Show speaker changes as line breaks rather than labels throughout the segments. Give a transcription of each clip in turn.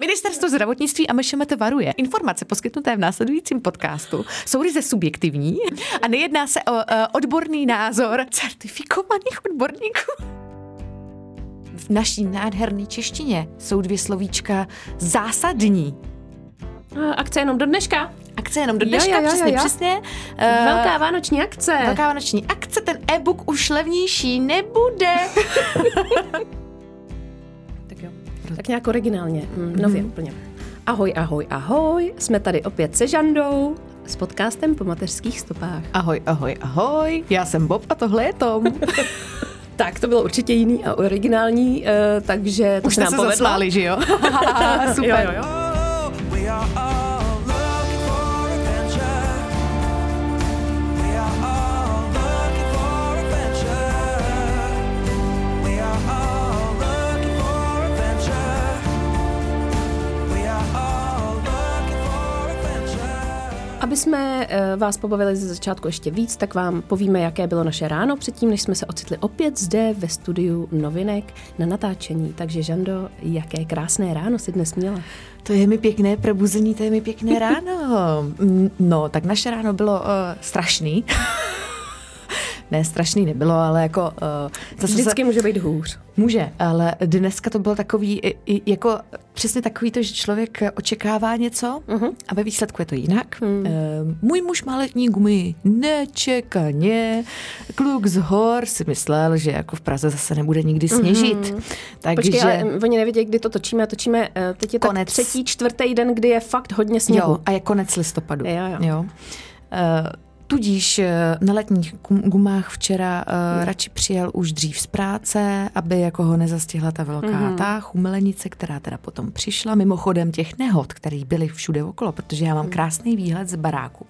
Ministerstvo zdravotnictví a MŠMT varuje. Informace poskytnuté v následujícím podcastu jsou ryze subjektivní a nejedná se o uh, odborný názor certifikovaných odborníků. V naší nádherné češtině jsou dvě slovíčka zásadní.
Akce jenom do dneška.
Akce jenom do dneška,
Jo, jo, jo,
přesně,
jo.
přesně.
Uh, Velká vánoční akce.
Velká vánoční akce, ten e-book už levnější nebude.
Tak jo. Tak nějak originálně, mm, nově úplně. Ahoj, ahoj, ahoj. Jsme tady opět se Žandou s podcastem po mateřských stopách.
Ahoj, ahoj, ahoj. Já jsem Bob a tohle je Tom.
Tak, to bylo určitě jiný a originální, uh, takže to
Už
se nám
se
povedlo.
zasmáli, že jo? Super.
Jo, jo, jo. Aby jsme eh, vás pobavili ze začátku ještě víc, tak vám povíme, jaké bylo naše ráno předtím, než jsme se ocitli opět zde ve studiu novinek na natáčení. Takže Žando, jaké krásné ráno si dnes měla?
To je mi pěkné probuzení, to je mi pěkné ráno. No, tak naše ráno bylo uh, strašný. Ne, strašný nebylo, ale jako... Uh, zase
Vždycky může být hůř.
Může, ale dneska to bylo takový, i- i- jako přesně takový to, že člověk očekává něco uh-huh. a ve výsledku je to jinak. Uh, můj muž má letní gumy nečekaně. Kluk z hor si myslel, že jako v Praze zase nebude nikdy sněžit. Uh-huh. Takže...
Počkej, ale oni nevědí, kdy to točíme. Točíme, eh, teď je
Konec.
tak třetí, čtvrtý den, kdy je fakt hodně sněhu.
Jo, a je konec listopadu.
Jo, jo.
jo. Uh, tudíž eh, na letních gum- gumách včera uh, radši přijel už dřív z práce, aby jako ho nezastihla ta velká
Mhm.
mm-hmm. ta chumelenice, která teda potom přišla. Mimochodem těch nehod, které byly všude okolo, protože já
Mhm.
mám krásný výhled z baráku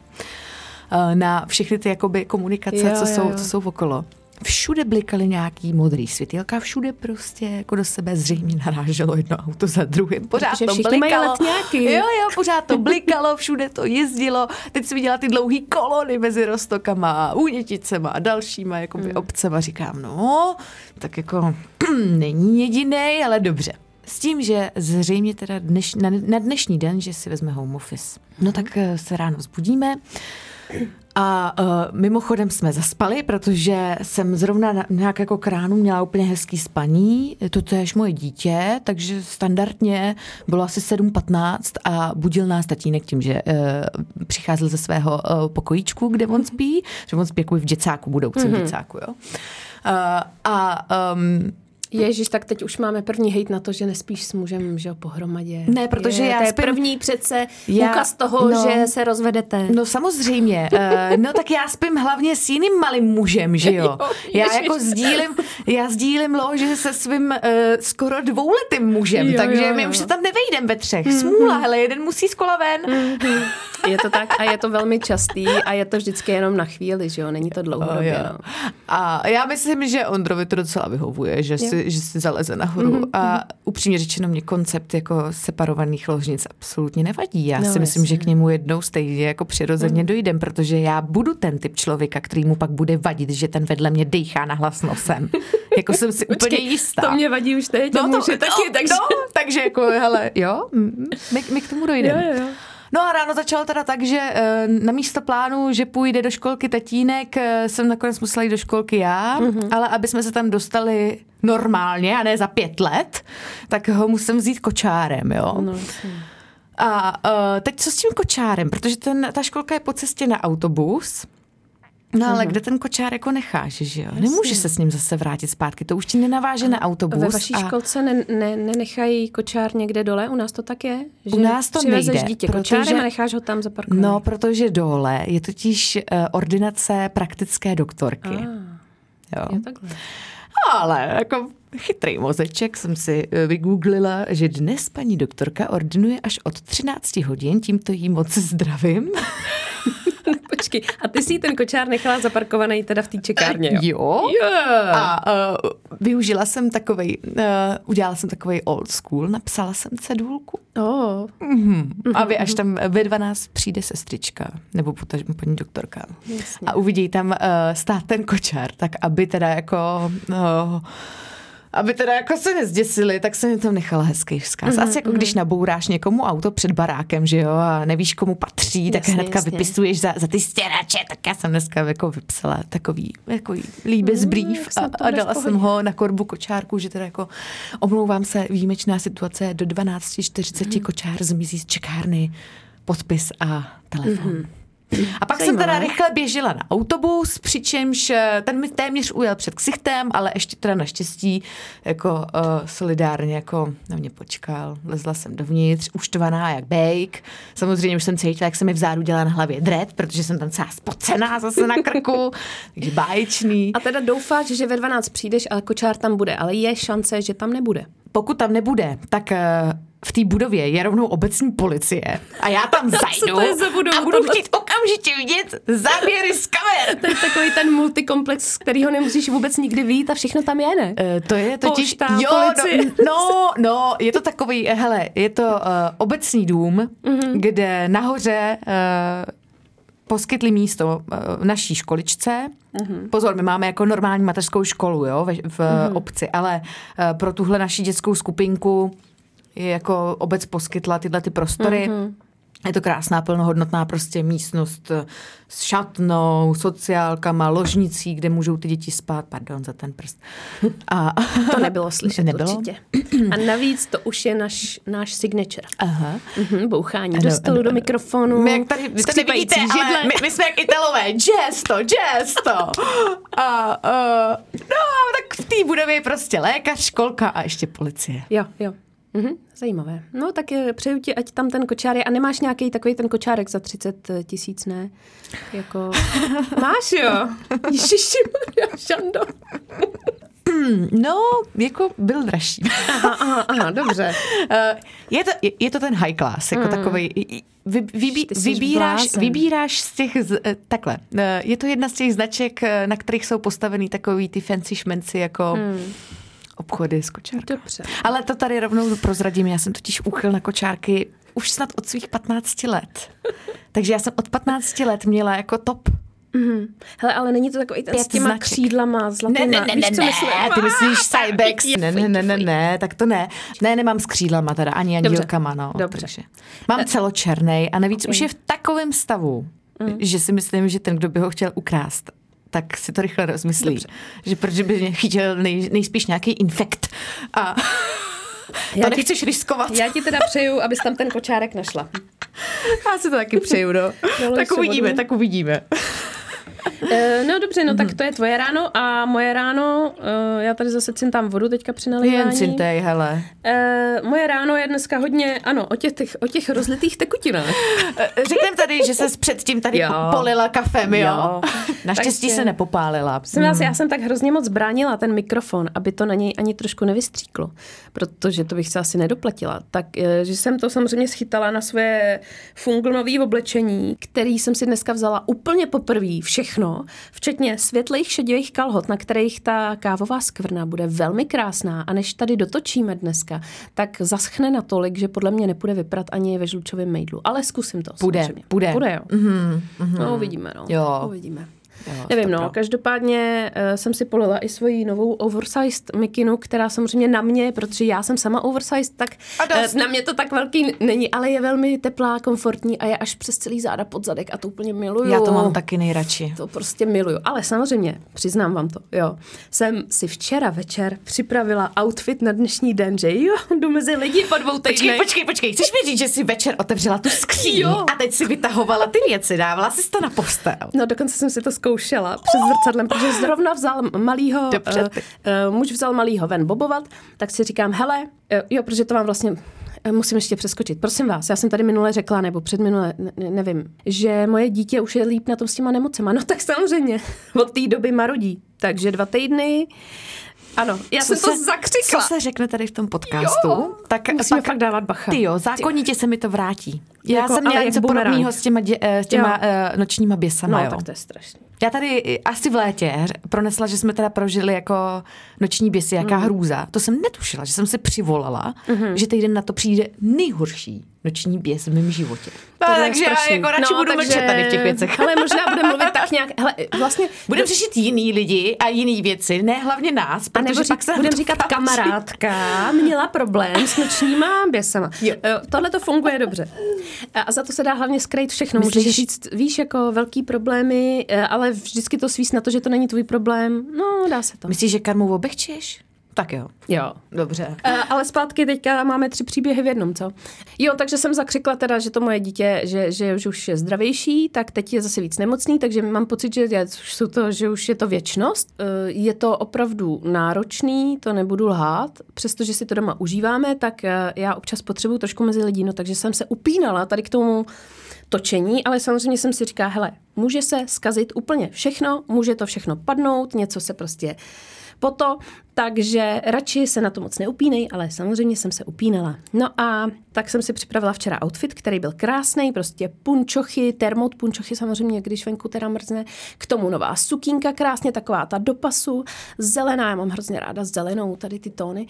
eh, na všechny ty jakoby komunikace,
Jo,
co,
jo,
jsou,
jo.
co jsou okolo. Všude blikaly nějaký modrý světýlka, všude prostě jako do sebe zřejmě naráželo jedno auto za druhým. Pořád
Protože
to
mají
blikalo.
letňáky.
Jo, jo, pořád to blikalo, všude to jezdilo. Teď si viděla ty dlouhé kolony mezi Rostokama a Úněticema a dalšíma jakoby
Hmm.
obcema. Říkám, no, tak jako není jediný, ale dobře. S tím, že zřejmě teda dneš, na, na dnešní den, že si vezme home office. No tak eh, se ráno vzbudíme a uh, mimochodem jsme zaspali, protože jsem zrovna na, nějak jako k ránu měla úplně hezký spaní, to je moje dítě, takže standardně bylo asi 7.15 a budil nás tatínek tím, že uh, přicházel ze svého uh, pokojíčku, kde on spí, že on spí jako v děcáku, budoucím mm-hmm. děcáku, jo. Uh, a um,
Ježíš, tak teď už máme první hejt na to, že nespíš s mužem, že jo, pohromadě.
Ne, protože
je,
já
to je
spím-
první přece
Já-
úkaz toho,
no.
že se rozvedete.
No samozřejmě. Uh, no tak já spím hlavně s jiným malým mužem, že jo?
Jo,
Já jako sdílím, já sdílím lože se svým uh, skoro dvouletým mužem,
Jo,
takže
jo,
my
jo.
už se tam nevejdem ve třech. Smůla, hele, jeden musí z kola ven.
Je to tak a je to velmi častý a je to vždycky jenom na chvíli, že jo, není to dlouhodobě.
Jo.
No.
A já myslím, že Ondrovi to docela vyhovuje, že si, že si zaleze nahoru.
Mhm,
Mm-hmm. A upřímně řečeno, mě koncept jako separovaných ložnic absolutně nevadí. Já
No,
si myslím,
jasně.
že k němu jednou stejně jako přirozeně dojdem, protože já budu ten typ člověka, který mu pak bude vadit, že ten vedle mě dejchá na hlas nosem. jako jsem si úplně
Počkej,
jistá.
To mě vadí už teď, no, to může taky,
no,
takže...
No, takže jako, hele, jo, mm, my, my k tomu dojdeme.
Jo, jo, jo.
No a ráno začalo teda tak, že eh, na místo plánu, že půjde do školky tatínek, eh, jsem nakonec musela jít do školky já,
Mhm.
mm-hmm. ale aby jsme se tam dostali normálně a ne za pět let, tak ho musím vzít kočárem, jo.
No.
A uh, teď co s tím kočárem? Protože ten, ta školka je po cestě na autobus. No ale kde ten kočár jako necháš, že jo? Nemůže se s ním zase vrátit zpátky, to už ti nenaváže na autobus.
Ve vaší
a-
školce ne, ne, nenechají kočár někde dole? U nás to tak je? Že
U nás to nejde,
dítě
protože-
kočárem a necháš ho tam zaparkovat?
No, protože dole je totiž uh, ordinace praktické doktorky.
Ah,
jo.
jo, takhle.
Ale jako chytrý mozeček jsem si eh, vygooglila, že dnes paní doktorka ordinuje až od 13 hodin, tímto jí moc zdravím.
Počkej, a ty si ten kočár nechala zaparkovaný teda v té čekárně, jo?
Jo.
Yeah.
A uh, využila jsem takovej, uh, udělala jsem takový old school, napsala jsem cedulku.
Oh.
Mm-hmm. Aby až tam ve 12 přijde sestřička, nebo potažmo paní doktorka.
Jasně.
A uvidí tam uh, stát ten kočár, tak aby teda jako... Uh, aby teda jako se nezděsili, tak jsem jim tam nechala hezký vzkaz.
Mhm,
Asi jako když nabouráš někomu auto před barákem, že jo, a nevíš, komu patří, tak
Jasně,
hnedka
jasně.
vypisuješ za, za ty stěrače, tak já jsem dneska jako vypsala takový, jako líbezbrief
jak
a, a dala jsem ho na korbu kočárku, že teda jako omlouvám se, výjimečná situace, do 12.40
Mhm.
kočár zmizí z čekárny, podpis a telefon.
Mhm.
A pak jsem teda
Zajímavé.
rychle běžela na autobus, přičemž eh, ten mi téměř ujel před ksichtem, ale ještě teda naštěstí jako uh, solidárně jako na mě počkal. Lezla jsem dovnitř, uštvaná jak bejk. Samozřejmě už jsem cítila, jak se mi vzadu dělá na hlavě dred, protože jsem tam celá spocená zase na krku, takže báječný.
A teda doufáš, že ve 12 přijdeš a kočár tam bude, ale je šance, že tam nebude.
Pokud tam nebude, tak eh, v té budově je rovnou obecní policie a já tam zajdu
za budovu,
a budu
tohle?
chtít okamžitě vidět záběry z kamer.
To je takový ten multikomplex, z kterého nemusíš vůbec nikdy vít a všechno tam je, ne?
Eh, to je totiž...
Pošta,
jo,
policie.
no, no, no, je to takový, eh, hele, je to uh, obecní dům,
Mhm.
mm-hmm. kde nahoře uh, poskytli místo uh, naší školičce.
Mhm.
Mm-hmm. Pozor, my máme jako normální mateřskou školu jo, v
Mhm.
mm-hmm. obci, ale uh, pro tuhle naší dětskou skupinku jako obec poskytla tyhle ty prostory.
Mhm.
Mm-hmm. Je to krásná, plnohodnotná prostě místnost s šatnou, sociálkama, ložnicí, kde můžou ty děti spát. Pardon za ten prst. A,
To nebylo slyšet
Nebylo?
určitě. A navíc to už je naš, náš signature.
Aha.
Mhm, bouchání
Ano,
do stolu,
ano,
do mikrofonu.
My jak tady, vy
skřípající
nevidíte, ale my, my jsme jak Italové, jazz to, jazz to. A, uh, no, tak v té budově je prostě lékař, školka a ještě policie.
Jo, jo. Mhm, zajímavé. No tak eh, přeju ti, ať tam ten kočár je. A nemáš nějaký takový ten kočárek za 30 tisíc, ne? Jako... Máš, jo? Ježiši, Šando.
No, jako byl dražší.
Aha, aha, aha, dobře.
Eh, je, to, je, je to ten high class, jako mm. takový. Vy, vybí, vybíráš,
blázen.
vybíráš z těch, z, eh, takhle, eh, je to jedna z těch značek, eh, na kterých jsou postavený takový ty fancy šmenci, jako mm. Obchody s kočárkami.
Dobře.
Ale to tady rovnou prozradím, já jsem totiž úchyl na kočárky už snad od svých 15 let. Takže já jsem od 15 let měla jako top.
Mhm. Hele, ale není to takový ten s
Pět
těma
značek.
křídlama zlatýma.
Ne, ne, ne,
Víš,
ne,
co
ne,
myslím?
ty myslíš Cybex. Ne, ne, ne, ne, ne, tak to ne. Ne, nemám s křídlama teda, ani
Dobře.
andílkama, no.
Dobře.
Takže. Mám celočernej a navíc už je v takovém stavu,
Mm.
že si myslím, že ten, kdo by ho chtěl ukrást, tak si to rychle rozmyslí.
Dobře.
Že protože by mě chytil nej, nejspíš nějaký infekt. A to
Já ti-
nechceš riskovat.
Já ti teda přeju, abys tam ten kočárek našla.
Já si to taky přeju, no. Tak uvidíme, tak uvidíme.
Eh, no dobře, no tak to je tvoje ráno a moje ráno, eh, já tady zase tam vodu teďka při
Jen
nalévání.
cintej, hele.
Eh, moje ráno je dneska hodně, ano, o těch, o těch rozlitých tekutinách.
Řekneme tady, že se předtím tady
Jo.
polila kafem, jo.
Jo.
Naštěstí
Takže-
se nepopálila.
Jsem vás, já jsem tak hrozně moc bránila ten mikrofon, aby to na něj ani trošku nevystříklo, protože to bych se asi nedoplatila. Tak, že jsem to samozřejmě schytala na své funglnový oblečení, který jsem si dneska vzala úplně poprvé všechno, včetně světlých šedivých kalhot, na kterých ta kávová skvrna bude velmi krásná a než tady dotočíme dneska, tak zaschne natolik, že podle mě nepůjde vyprat ani ve žlučovém mejdlu. Ale zkusím to.
Půjde,
samozřejmě.
půjde.
Půjde, jo.
Mhm, mhm.
No, uvidíme, no.
Jo.
Uvidíme.
Jo,
Nevím, no, každopádně uh, jsem si polila i svoji novou oversized mikinu, která samozřejmě na mě, protože já jsem sama oversized, tak uh, na mě to tak velký není, ale je velmi teplá, komfortní a je až přes celý záda pod zadek a to úplně miluju.
Já to mám taky nejradši.
To prostě miluju. Ale samozřejmě, přiznám vám to, jo. Jsem si včera večer připravila outfit na dnešní den, že jo, jdu mezi lidi po dvou
Počkej,
týdnech.
počkej, počkej. Chceš mi říct, že jsi večer otevřela tu skříň
Jo.
a teď si vytahovala ty věci, dávala si to na postel.
No dokonce jsem si to zkoušela před zrcadlem, protože zrovna vzal malýho,
Dobře,
uh, uh, muž vzal malýho ven bobovat, tak si říkám, hele, uh, jo, protože to vám vlastně Musím ještě přeskočit. Prosím vás, já jsem tady minule řekla, nebo předminule, ne, nevím, že moje dítě už je líp na tom s těma nemocema. No tak samozřejmě, od té doby marodí. Takže dva týdny. Ano, já jsem to zakřikla.
Co se řekne tady v tom podcastu,
Jo,
tak
musíme
pak,
fakt dávat bacha.
Ty jo, zákonitě se mi to vrátí. Já
Jako-
jsem měla něco podobného s těma, dě, s těma uh, nočníma běsama,
No,
jo.
tak to je strašný.
Já tady asi v létě pronesla, že jsme teda prožili jako noční běsy, jaká
Mhm.
hrůza. To jsem netušila, že jsem si přivolala, že týden na to přijde nejhorší noční běs v mém životě. No, takže já jako radši
No,
budu
takže-
mlčet tady v těch věcech.
Ale možná budeme mluvit tak nějak, hele, vlastně
Budeme řešit jiný lidi a jiný věci, ne hlavně nás,
A
protože
nebo
pak
řík,
se nám
budeme říkat
páčí.
kamarádka měla problém s nočníma běsama.
Jo.
Tohle to funguje dobře. A a za to se dá hlavně skrýt všechno.
Myslíš-
Můžeš říct, víš, jako velký problémy, eh, ale vždycky to svíst na to, že to není tvůj problém. No, dá se to.
Myslíš, že karmu obechčeš? Tak jo.
Jo.
Dobře.
Eh, Ale zpátky teďka máme tři příběhy v jednom, co? Jo, takže jsem zakřikla teda, že to moje dítě, že, že, že už je zdravější, tak teď je zase víc nemocný, takže mám pocit, že, je, už jsou to, že už je to věčnost. Eh, Je to opravdu náročný, to nebudu lhát, přestože si to doma užíváme, tak eh, já občas potřebuju trošku mezi lidí, no takže jsem se upínala tady k tomu točení, ale samozřejmě jsem si říká, hele, může se skazit úplně všechno, může to všechno padnout, něco se prostě poto, takže radši se na to moc neupínej, ale samozřejmě jsem se upínala. No a tak jsem si připravila včera outfit, který byl krásný, prostě punčochy, termot punčochy samozřejmě, když venku teda mrzne, k tomu nová sukínka krásně, taková ta do pasu, zelená, já mám hrozně ráda zelenou, tady ty tóny,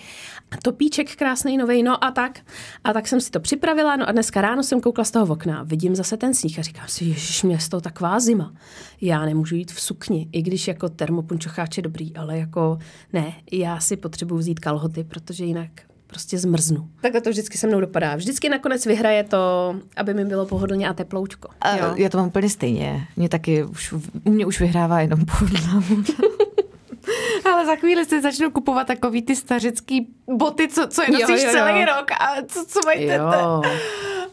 a topíček krásný nový, no a tak. A tak jsem si to připravila, no a dneska ráno jsem koukla z toho okna, vidím zase ten sníh a říkám si, ježiš, mě je z toho taková zima. Já nemůžu jít v sukni, i když jako termopunčocháč je dobrý, ale jako ne, já si potřebuji vzít kalhoty, protože jinak prostě zmrznu. Takhle to vždycky se mnou dopadá. Vždycky nakonec vyhraje to, aby mi bylo pohodlně a teploučko.
A
Jo.
já to mám úplně stejně. Mě taky už, u mě už vyhrává jenom pohodlná. Ale za chvíli si začnu kupovat takový ty stařecký boty, co, co je
Jo,
nosíš
jo, jo.
celý rok a co, co mají ten,
Jo,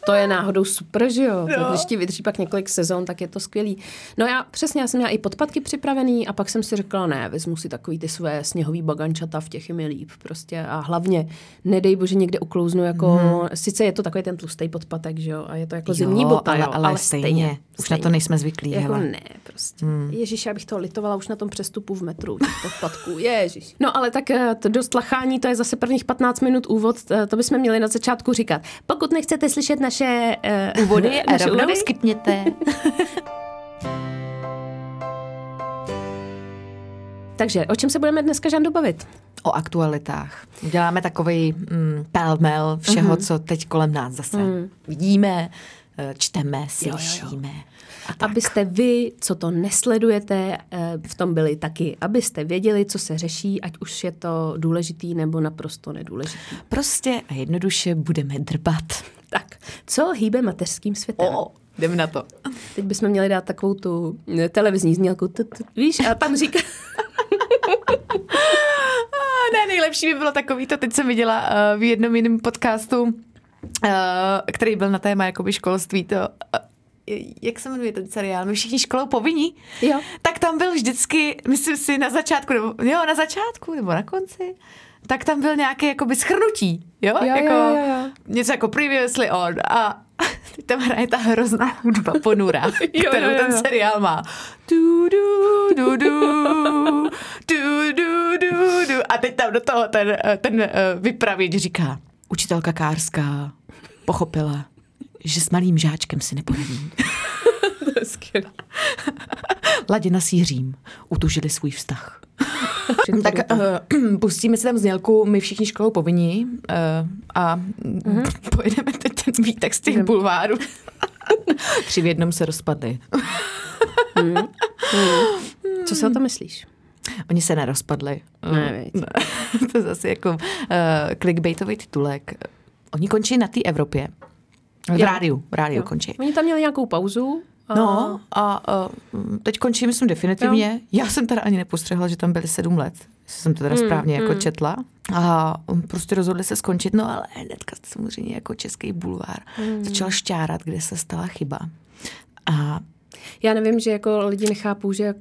to je náhodou super, že jo?
Jo.
jo. Když ti vydrží pak několik sezon, tak je to skvělý. No já přesně, já jsem měla i podpatky připravený a pak jsem si řekla, ne, vezmu si takový ty své sněhový bagančata, v těch je mi líp prostě a hlavně, nedej bože, někde uklouznu jako, hmm. sice je to takový ten tlustý podpatek, že jo, a je to jako zimní bota,
ale,
jo,
ale, ale stejně, stejně. Už na to nejsme zvyklí.
Jako
hele.
ne, prostě. Hmm. Ježíš, já bych to litovala už na tom přestupu v metru, těch podpatků. Ježíš. No ale tak eh, to dost lachání, to je zase prvních 15 minut úvod, eh, to bychom měli na začátku říkat. Pokud nechcete slyšet naše uh,
Úvody a
naše
rovnou
úvody,
skipněte.
Takže o čem se budeme dneska, Žando, bavit?
O aktualitách. Děláme takový mm, pelmel všeho, co teď kolem nás zase vidíme, eh, čteme,
jo, jo.
slyšíme. Tak.
Abyste vy, co to nesledujete, eh, v tom byli taky. Abyste věděli, co se řeší, ať už je to důležitý nebo naprosto nedůležitý.
Prostě a jednoduše budeme drbat.
Tak, co hýbe mateřským světem?
O, jdeme na to.
Teď bychom měli dát takovou tu eh, televizní znělku, víš, a tam říká,
A ne, nejlepší by bylo takový to, teď jsem viděla uh, v jednom jiném podcastu, který byl na téma jakoby školství, to, jak se jmenuje ten seriál, my všichni školou povinní,
Jo.
tak tam byl vždycky, myslím si na začátku, nebo jo, na začátku, nebo na konci, tak tam byl nějaký jakoby schrnutí, jo,
Jo,
jako
jo, jo, jo.
něco jako previously on a teď tam hraje ta hrozná hudba ponura,
Jo,
kterou
jo, jo,
ten seriál má. Du, du, du, du, du, du, du, du. A teď tam do toho ten, eh, ten uh, vypravěč říká, učitelka Kárská pochopila, že s malým žáčkem si neporadí.
to je skvělé.
Laděna s Jiřím utužili svůj vztah. tak uh, pustíme si tam znělku My všichni školou povinní uh, a mm-hmm. pojedeme teď ten výtek z těch
Jdem.
bulvárů. Tři v jednom se rozpadly.
Co si o to myslíš?
Oni se nerozpadli.
Ne,
to je zase jako uh, clickbaitový titulek. Oni končí na té Evropě. V
Jo.
rádiu. V rádiu končí.
Oni tam měli nějakou pauzu. A...
No a uh, teď končí, myslím, definitivně. Já jsem teda ani nepostřehla, že tam byli sedm let. Jestli jsem to teda správně jako četla. A um, prostě rozhodli se skončit, no ale hnedka samozřejmě jako český bulvár začal šťárat, kde se stala chyba. A
Já nevím, že jako lidi nechápou, že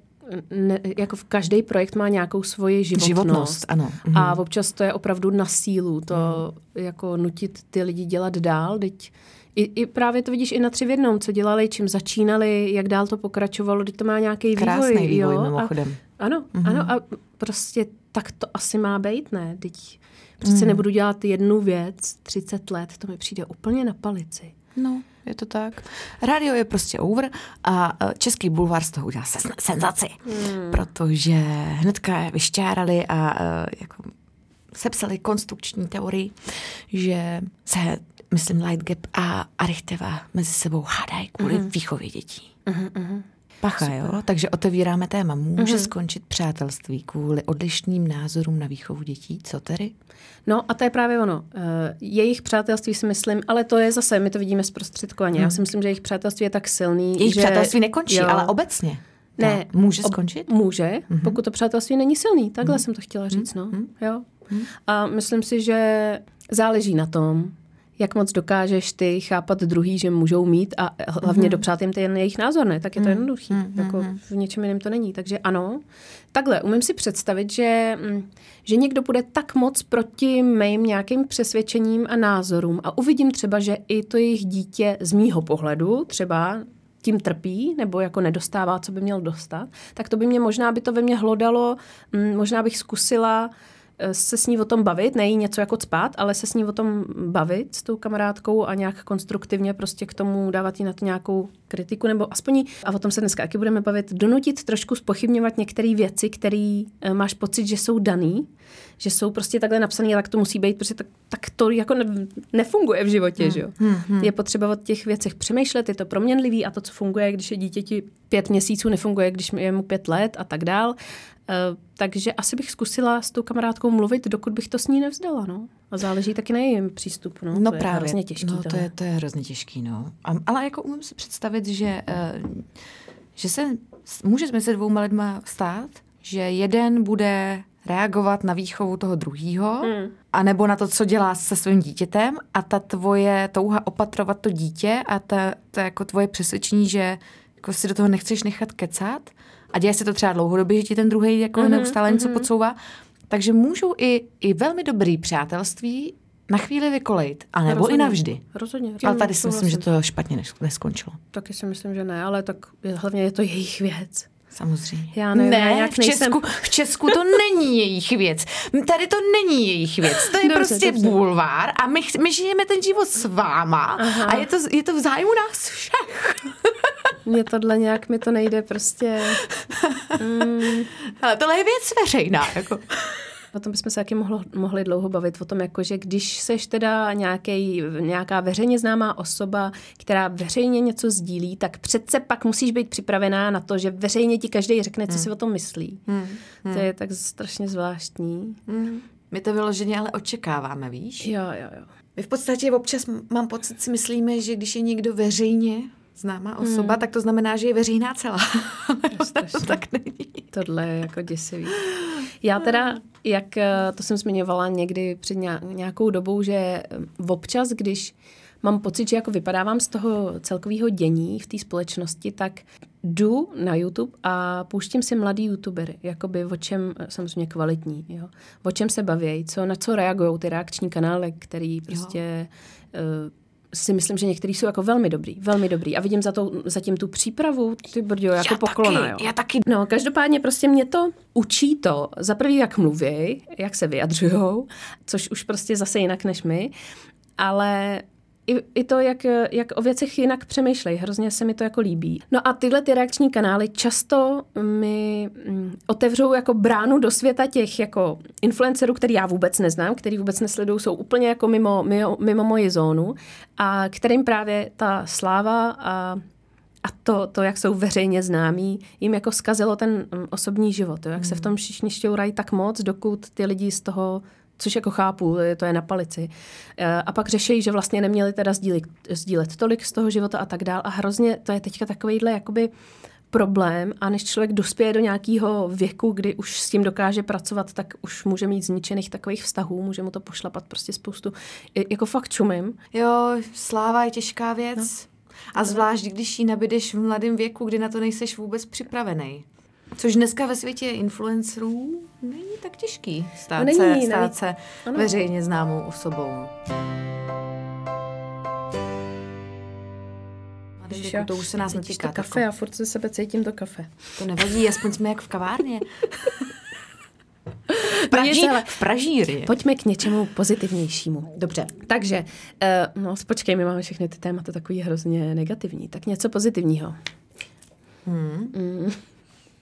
ne, jako v každý projekt má nějakou svoji životnost.
životnost, ano. Mhm.
A občas to je opravdu na sílu, to jako nutit ty lidi dělat dál. Teď i, I právě to vidíš i na tři v jednom, co dělali, čím začínali, jak dál to pokračovalo, teď to má nějaký
Krásný
vývoj.
vývoj,
jo?
mimochodem.
A, ano, mm-hmm. ano a prostě tak to asi má být, ne? Teď přece mm. nebudu dělat jednu věc 30 let, to mi přijde úplně na palici.
No, je to tak. Rádio je prostě over a eh, český bulvár z toho udělal sen- senzaci, hmm. protože hnedka je vyšťárali a eh, jako sepsali konstrukční teorii, že se, myslím, Lightgap a Arichteva mezi sebou hádají kvůli mm-hmm. výchově dětí. Mm-hmm. Pacha, jo? Takže otevíráme téma. Může mm-hmm. skončit přátelství kvůli odlišným názorům na výchovu dětí? Co tedy?
No a to je právě ono. Eh, Jejich přátelství si myslím, ale to je zase, my to vidíme zprostředkovaně. Já si myslím, že jejich přátelství je tak silný,
Jejich
že...
přátelství nekončí,
jo.
ale obecně.
Ne,
To může
ob-
skončit?
Může, mm-hmm. pokud to přátelství není silný. Takhle mm-hmm. jsem to chtěla říct, no. Mm-hmm. Jo. A myslím si, že záleží na tom, jak moc dokážeš ty chápat druhý, že můžou mít a hlavně mm-hmm. dopřát jim ten jejich názor, ne? Tak je to jednoduchý. Mm-hmm. Jako v něčem jiném to není. Takže ano. Takhle, umím si představit, že, mm, že někdo bude tak moc proti mým nějakým přesvědčením a názorům a uvidím třeba, že i to jejich dítě z mýho pohledu třeba tím trpí nebo jako nedostává, co by měl dostat, tak to by mě možná by to ve mně hlodalo, mm, možná bych zkusila eh, se s ní o tom bavit, ne jí něco jako cpát, ale se s ní o tom bavit s tou kamarádkou a nějak konstruktivně prostě k tomu dávat jí na to nějakou kritiku, nebo aspoň, jí- a o tom se dneska taky budeme bavit, donutit trošku spochybňovat některé věci, které eh, máš pocit, že jsou daný, že jsou prostě takhle napsané, tak to musí být, protože tak, tak to jako ne, nefunguje v životě, že jo. Je potřeba o těch věcech přemýšlet, je to proměnlivý a to, co funguje, když je dítěti pět měsíců, nefunguje, když je mu pět let a tak dál. Eh, takže asi bych zkusila s tou kamarádkou mluvit, dokud bych to s ní nevzdala, no. A záleží taky na jejím přístupu, no.
No
to
právě.
je hrozně těžký
no, to,
tohle.
je, to je hrozně těžký, no. A, ale jako umím si představit, že, eh, že se může mezi dvouma lidma stát, že jeden bude reagovat na výchovu toho druhého,
Hmm.
a nebo na to, co dělá se svým dítětem a ta tvoje touha opatrovat to dítě a ta, ta jako tvoje přesvědčení, že jako si do toho nechceš nechat kecat a děje se to třeba dlouhodobě, že ti ten druhý jako mm-hmm, neustále něco podsouvá, takže můžou i, i velmi dobrý přátelství na chvíli vykolejit, a nebo i
Rozhodně.
navždy.
Rozhodně.
Ale tady si myslím, že to špatně nes- neskončilo.
Taky si myslím, že ne, ale tak hlavně je to jejich věc.
Samozřejmě.
Já nevím, já
ne,
nějak
v
nejsem-
Česku, v Česku to není jejich věc. Tady to není jejich věc. To je
Dobře,
prostě
dobře.
bulvár a my, my žijeme ten život s váma Aha. a je to, je to v zájmu nás všech.
Mně tohle nějak mi to nejde prostě.
Ale tohle je věc veřejná. Jako.
O tom bychom se taky mohlo, mohli dlouho bavit, o tom, jako, že když seš teda nějaký, nějaká veřejně známá osoba, která veřejně něco sdílí, tak přece pak musíš být připravená na to, že veřejně ti každý řekne, co si o tom myslí.
Hmm.
To je tak strašně zvláštní.
My to vyloženě ale očekáváme, víš?
Jo, jo, jo.
My v podstatě občas mám pocit, si myslíme, že když je někdo veřejně známá osoba, tak to znamená, že je veřejná celá. Ale to tak není.
Tohle je jako děsivý. Já teda, jak eh, to jsem zmiňovala někdy před nějak- nějakou dobou, že eh, občas, když mám pocit, že jako vypadávám z toho celkového dění v té společnosti, tak jdu na YouTube a pouštím si mladý youtubery, jakoby o čem, eh, samozřejmě kvalitní, jo, o čem se baví, co, na co reagují ty reakční kanály, který prostě uh, si myslím, že některý jsou jako velmi dobrý, velmi dobrý. A vidím za to, zatím tu přípravu, ty brďo, jako
Já
poklona,
taky,
jo.
já taky.
No, každopádně prostě mě to učí to, za prvý, jak mluví, jak se vyjadřujou, což už prostě zase jinak než my, ale i, i to, jak, jak o věcech jinak přemýšlej, hrozně se mi to jako líbí. No a tyhle ty reakční kanály často mi mm, otevřou jako bránu do světa těch jako influencerů, který já vůbec neznám, který vůbec nesledují, jsou úplně jako mimo, mimo, mimo moji zónu a kterým právě ta sláva a a to, to, jak jsou veřejně známí, jim jako zkazilo ten mm, osobní život. Jo? Jak se v tom všichni šťourají tak moc, dokud ty lidi z toho, což jako chápu, to je na palici. Eh, A pak řeší, že vlastně neměli teda sdílet, sdílet tolik z toho života a tak dál. A hrozně to je teďka takovýhle jakoby problém a než člověk dospěje do nějakého věku, kdy už s tím dokáže pracovat, tak už může mít zničených takových vztahů, může mu to pošlapat prostě spoustu. Jako fakt čumím.
Jo, sláva je těžká věc. No. A zvlášť, když ji nabídeš v mladém věku, kdy na to nejseš vůbec připravený. Což dneska ve světě influencerů není tak těžký stát,
No není,
se,
není.
stát se
Ano.
veřejně známou osobou.
Ježiš,
věku,
já
to už se nás netýká.
To kafe, já furt ze sebe cítím to kafe.
To nevadí, aspoň jsme jak v kavárně. v,
nic,
Praží,
ale-
v Pražíři.
Pojďme k něčemu pozitivnějšímu. Dobře, takže, uh, no počkej, my máme všechny ty témata takový hrozně negativní. Tak něco pozitivního. Hmm.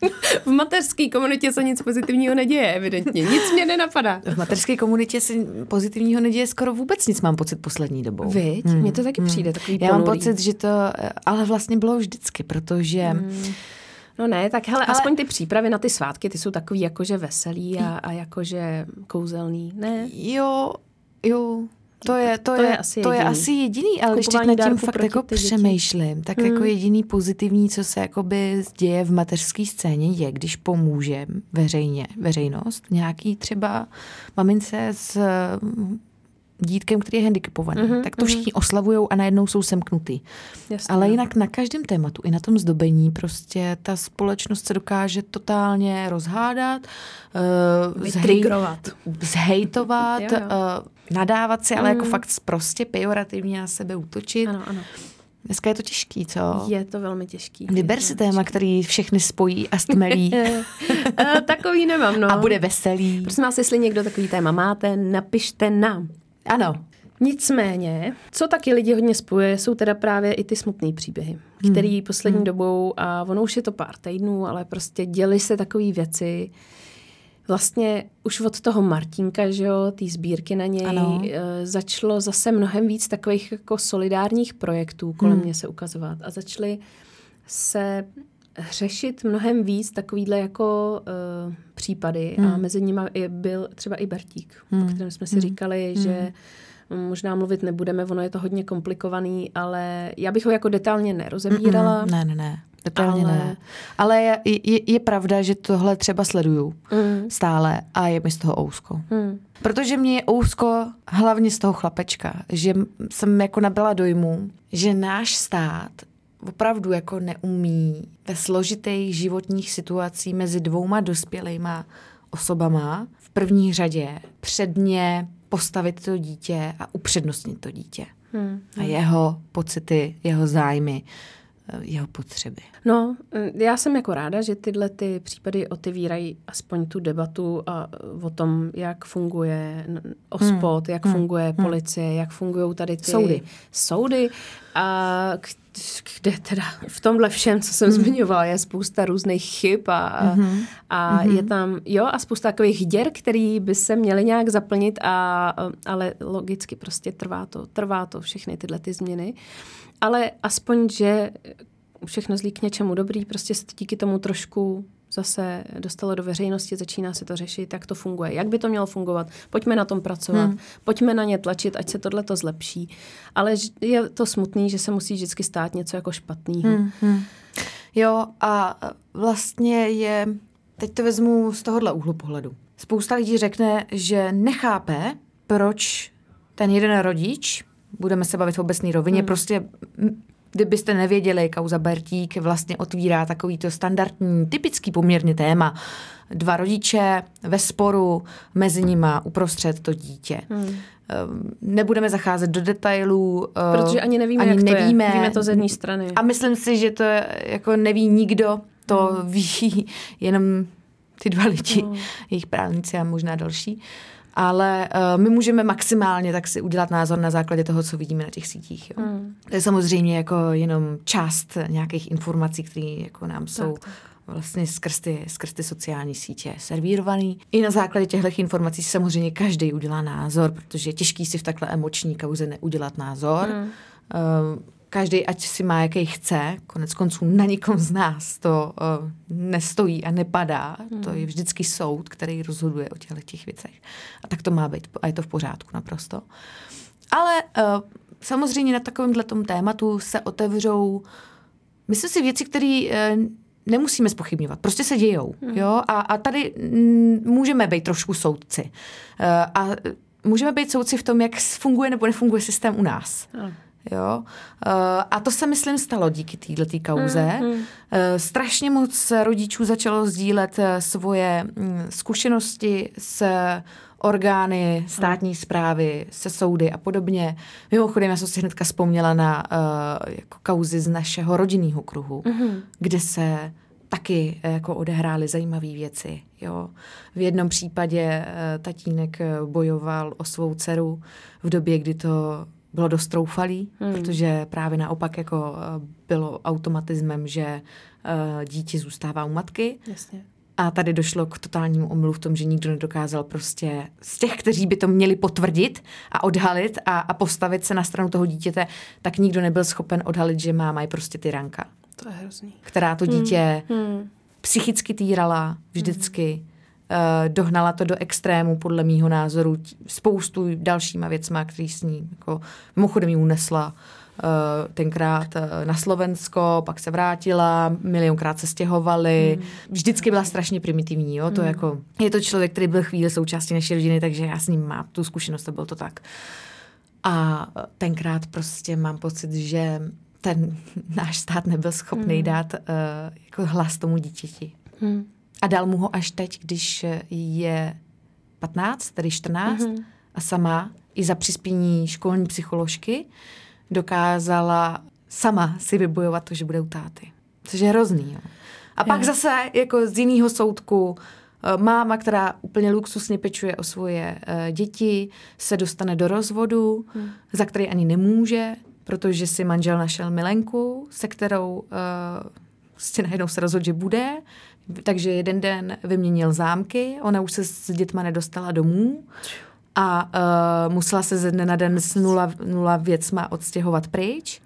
v mateřské komunitě se nic pozitivního neděje, evidentně. Nic mě nenapadá.
V mateřské komunitě se pozitivního neděje skoro vůbec nic, mám pocit poslední dobou.
Viď? Mně to taky přijde takový
Já mám
ponurý.
pocit, že to, ale vlastně bylo vždycky, protože
No ne, tak hele, ale... aspoň ty přípravy na ty svátky, ty jsou takový jakože veselý a, a jakože kouzelný, ne?
jo, jo, to je, to,
To
je,
je asi
to je asi jediný, ale když teď
Kupování
nad tím fakt jako přemýšlím, tak jako jediný pozitivní, co se jakoby děje v mateřské scéně, je, když pomůže veřejně, veřejnost, nějaký třeba mamince s dítkem, který je handicapovaný,
Mhm,
tak to všichni oslavujou a najednou jsou semknutý.
Jasně,
Ale jinak na každém tématu, i na tom zdobení, prostě ta společnost se dokáže totálně rozhádat, uh, zhejtovat,
Jo, jo.
uh, nadávat si, ale jako fakt prostě pejorativně na sebe útočit.
Ano, ano.
Dneska je to těžký, co?
Je to velmi těžký.
Vyber si téma, který všechny spojí a stmelí
Eh, Takový nemám, no.
a bude veselý.
Prosím vás, jestli někdo takový téma máte, napište nám.
Ano,
Nicméně, co taky lidi hodně spojuje, jsou teda právě i ty smutné příběhy, který poslední dobou, a ono už je to pár týdnů, ale prostě děly se takové věci, Vlastně už od toho Martinka, že jo, té sbírky na něj,
Ano.
eh, začalo zase mnohem víc takových jako solidárních projektů kolem mě se ukazovat. A začaly se řešit mnohem víc takovýhle jako uh, případy a mezi nimi byl třeba i Bertík, o kterém jsme si říkali, že možná mluvit nebudeme, ono je to hodně komplikovaný, ale já bych ho jako detailně nerozebírala.
ne, ne, ne. Detailně
Ale-
ne. Ale je, je, je pravda, že tohle třeba sleduju
Mm.
stále a je mi z toho ousko.
Hmm.
Protože mě je ousko hlavně z toho chlapečka, že jsem jako nabyla dojmu, že náš stát opravdu jako neumí ve složitých životních situacích mezi dvouma dospělejma osobama v první řadě předně postavit to dítě a upřednostnit to dítě.
Hmm.
A jeho pocity, jeho zájmy, eh, jeho potřeby.
No, eh, já jsem jako ráda, že tyhle ty případy otevírají aspoň tu debatu a eh, o tom, jak funguje OSPOD, jak funguje policie, jak fungují tady ty
Soudy.
soudy a kde teda v tomhle všem, co jsem zmiňovala, je spousta různých chyb a, a, a je tam, jo, a spousta takových děr, který by se měly nějak zaplnit, a, ale logicky prostě trvá to, trvá to všechny tyhle ty změny. Ale aspoň, že všechno zlí k něčemu dobrý, prostě se díky tomu trošku zase dostalo do veřejnosti, začíná se to řešit, jak to funguje, jak by to mělo fungovat. Pojďme na tom pracovat, hmm. pojďme na ně tlačit, ať se tohle to zlepší. Ale je to smutný, že se musí vždycky stát něco jako špatného. Hmm.
Hmm. Jo, a vlastně je, teď to vezmu z tohohle úhlu pohledu. Spousta lidí řekne, že nechápe, proč ten jeden rodič, budeme se bavit v obecné rovině, hmm. prostě kdybyste nevěděli, kauza Bertík vlastně otvírá takovýto standardní, typický poměrně téma. Dva rodiče ve sporu, mezi nima uprostřed to dítě. Hmm. Nebudeme zacházet do detailů. eh,
Protože ani nevíme,
ani
jak to
nevíme.
je. Víme to z jedné strany.
A myslím si, že to jako neví nikdo, to
Hmm.
ví jenom ty dva lidi,
No.
jejich právníci a možná další. Ale uh, my můžeme maximálně tak si udělat názor na základě toho, co vidíme na těch sítích. Jo.
Hmm.
To je samozřejmě jako jenom část nějakých informací, které jako nám jsou
tak.
vlastně skrz ty, skrz ty sociální sítě servírovaný. I na základě těchto informací samozřejmě každý udělá názor, protože je těžký si v takhle emoční kauze neudělat názor. Uh, každý, ať si má, jaký chce, konec konců na nikom z nás to uh, nestojí a nepadá. Hmm. To je vždycky soud, který rozhoduje o těchto těch věcech. A tak to má být a je to v pořádku naprosto. Ale uh, samozřejmě na takovémhle tom tématu se otevřou, myslím si, věci, které uh, nemusíme spochybňovat. Prostě se dějou. Hmm. Jo? A, a tady mm, můžeme být trošku soudci. Uh, a můžeme být soudci v tom, jak funguje nebo nefunguje systém u nás.
Ano.
Jo? Uh, a to se, myslím, stalo díky této kauze.
Mm,
Uh, strašně moc rodičů začalo sdílet uh, svoje mm, zkušenosti s orgány státní zprávy, se soudy a podobně. Mimochodem, já jsem si hnedka vzpomněla na uh, jako kauzy z našeho rodinného kruhu,
Mhm.
kde se taky eh, jako odehrály zajímavé věci. Jo. V jednom případě eh, tatínek eh, bojoval o svou dceru v době, kdy to bylo dost troufalý,
Hmm.
protože právě naopak jako eh, bylo automatismem, že eh, dítě zůstává u matky
Jasně.
a tady došlo k totálnímu omylu v tom, že nikdo nedokázal prostě z těch, kteří by to měli potvrdit a odhalit a, a postavit se na stranu toho dítěte, tak nikdo nebyl schopen odhalit, že máma je prostě tyranka,
To je hrozný.
která to dítě
Hmm.
psychicky týrala vždycky. Uh, dohnala to do extrému, podle mýho názoru, spoustu dalšíma věcma, který s ní, jako, mimochodem ji unesla uh, tenkrát uh, na Slovensko, pak se vrátila, milionkrát se stěhovali. Vždycky byla strašně primitivní, jo? To jako, je to člověk, který byl chvíli součástí naší rodiny, takže já s ním mám tu zkušenost, to bylo to tak. A tenkrát prostě mám pocit, že ten náš stát nebyl schopný dát uh, jako hlas tomu dítěti.
Hmm.
A dal mu ho až teď, když je 15, tedy 14 mm-hmm. a sama i za přispění školní psycholožky dokázala sama si vybojovat to, že bude u táty. Což je hrozný. Jo. A pak
Jo.
zase jako z jiného soudku eh, máma, která úplně luxusně pečuje o svoje eh, děti, se dostane do rozvodu, hmm. za který ani nemůže, protože si manžel našel milenku, se kterou uh, prostě najednou se rozhodl, že bude, takže jeden den vyměnil zámky, ona už se s dětma nedostala domů a uh, musela se ze dne na den s nula, nula věcma odstěhovat pryč.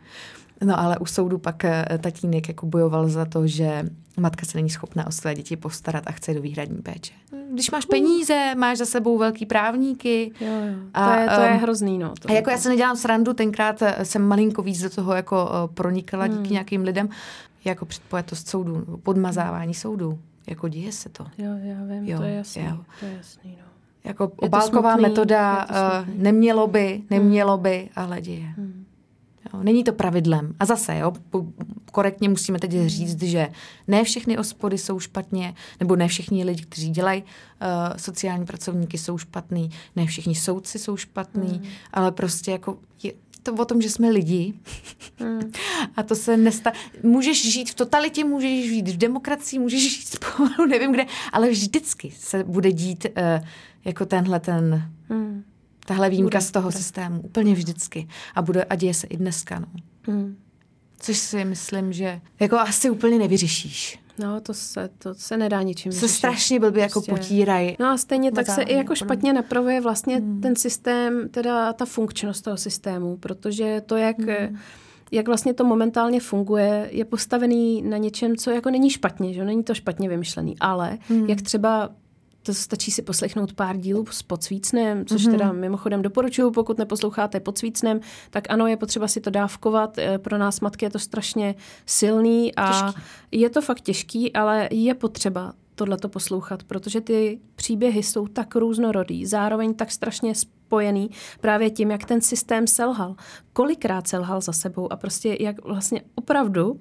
No ale u soudu pak eh, tatínek jako bojoval za to, že matka se není schopná o své děti postarat a chce do výhradní péče. Když máš peníze, máš za sebou velký právníky.
Jo, jo.
A,
to, je, to je
um,
hrozný, no. To
A jako já se nedělám srandu, tenkrát eh, jsem malinko víc do toho jako eh, pronikala díky nějakým lidem, jako předpojatost soudu, nebo podmazávání soudu. Jako děje se to.
Jo, já vím,
Jo,
to je jasný.
jo.
To je jasný, no.
Jako
to
obálková
smutný,
metoda
je to smutný.
nemělo by, nemělo by, ale děje.
Hmm.
Jo, není to pravidlem. A zase, jo, korektně musíme teď říct, že ne všechny ospody jsou špatně, nebo ne všichni lidi, kteří dělají uh, sociální pracovníky, jsou špatný, ne všichni soudci jsou špatný, ale prostě jako je to o tom, že jsme lidi
Hmm.
a to se nestá. Můžeš žít v totalitě, můžeš žít v demokracii, můžeš žít spolu, nevím kde, ale vždycky se bude dít uh, jako tenhle ten
Hmm.
tahle výjimka
Bude,
z toho
bude.
systému. Úplně vždycky. A, bude, a děje se i dneska. No.
Hmm.
Což si myslím, že jako asi úplně nevyřešíš.
No, to se, to se nedá ničím
Se
vyřešit.
strašně blbě jako
Prostě.
potírají.
No a stejně tak se i jako špatně napravuje vlastně hmm. ten systém, teda ta funkčnost toho systému, protože to, jak, hmm. jak vlastně to momentálně funguje, je postavený na něčem, co jako není špatně, že? není to špatně vymyšlený, ale hmm. jak třeba to stačí si poslechnout pár dílů s podsvícnem, což mm-hmm. teda mimochodem doporučuju, pokud neposloucháte podsvícnem, tak ano, je potřeba si to dávkovat. Eh, Pro nás matky je to strašně silný a
Těžký.
je to fakt těžký, ale je potřeba tohleto poslouchat, protože ty příběhy jsou tak různorodý, zároveň tak strašně spojený právě tím, jak ten systém selhal. Kolikrát selhal za sebou a prostě jak vlastně opravdu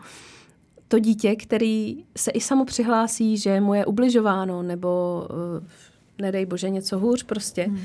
to dítě, který se i samo přihlásí, že mu je ubližováno, nebo uh, nedej bože něco hůř prostě. Hmm.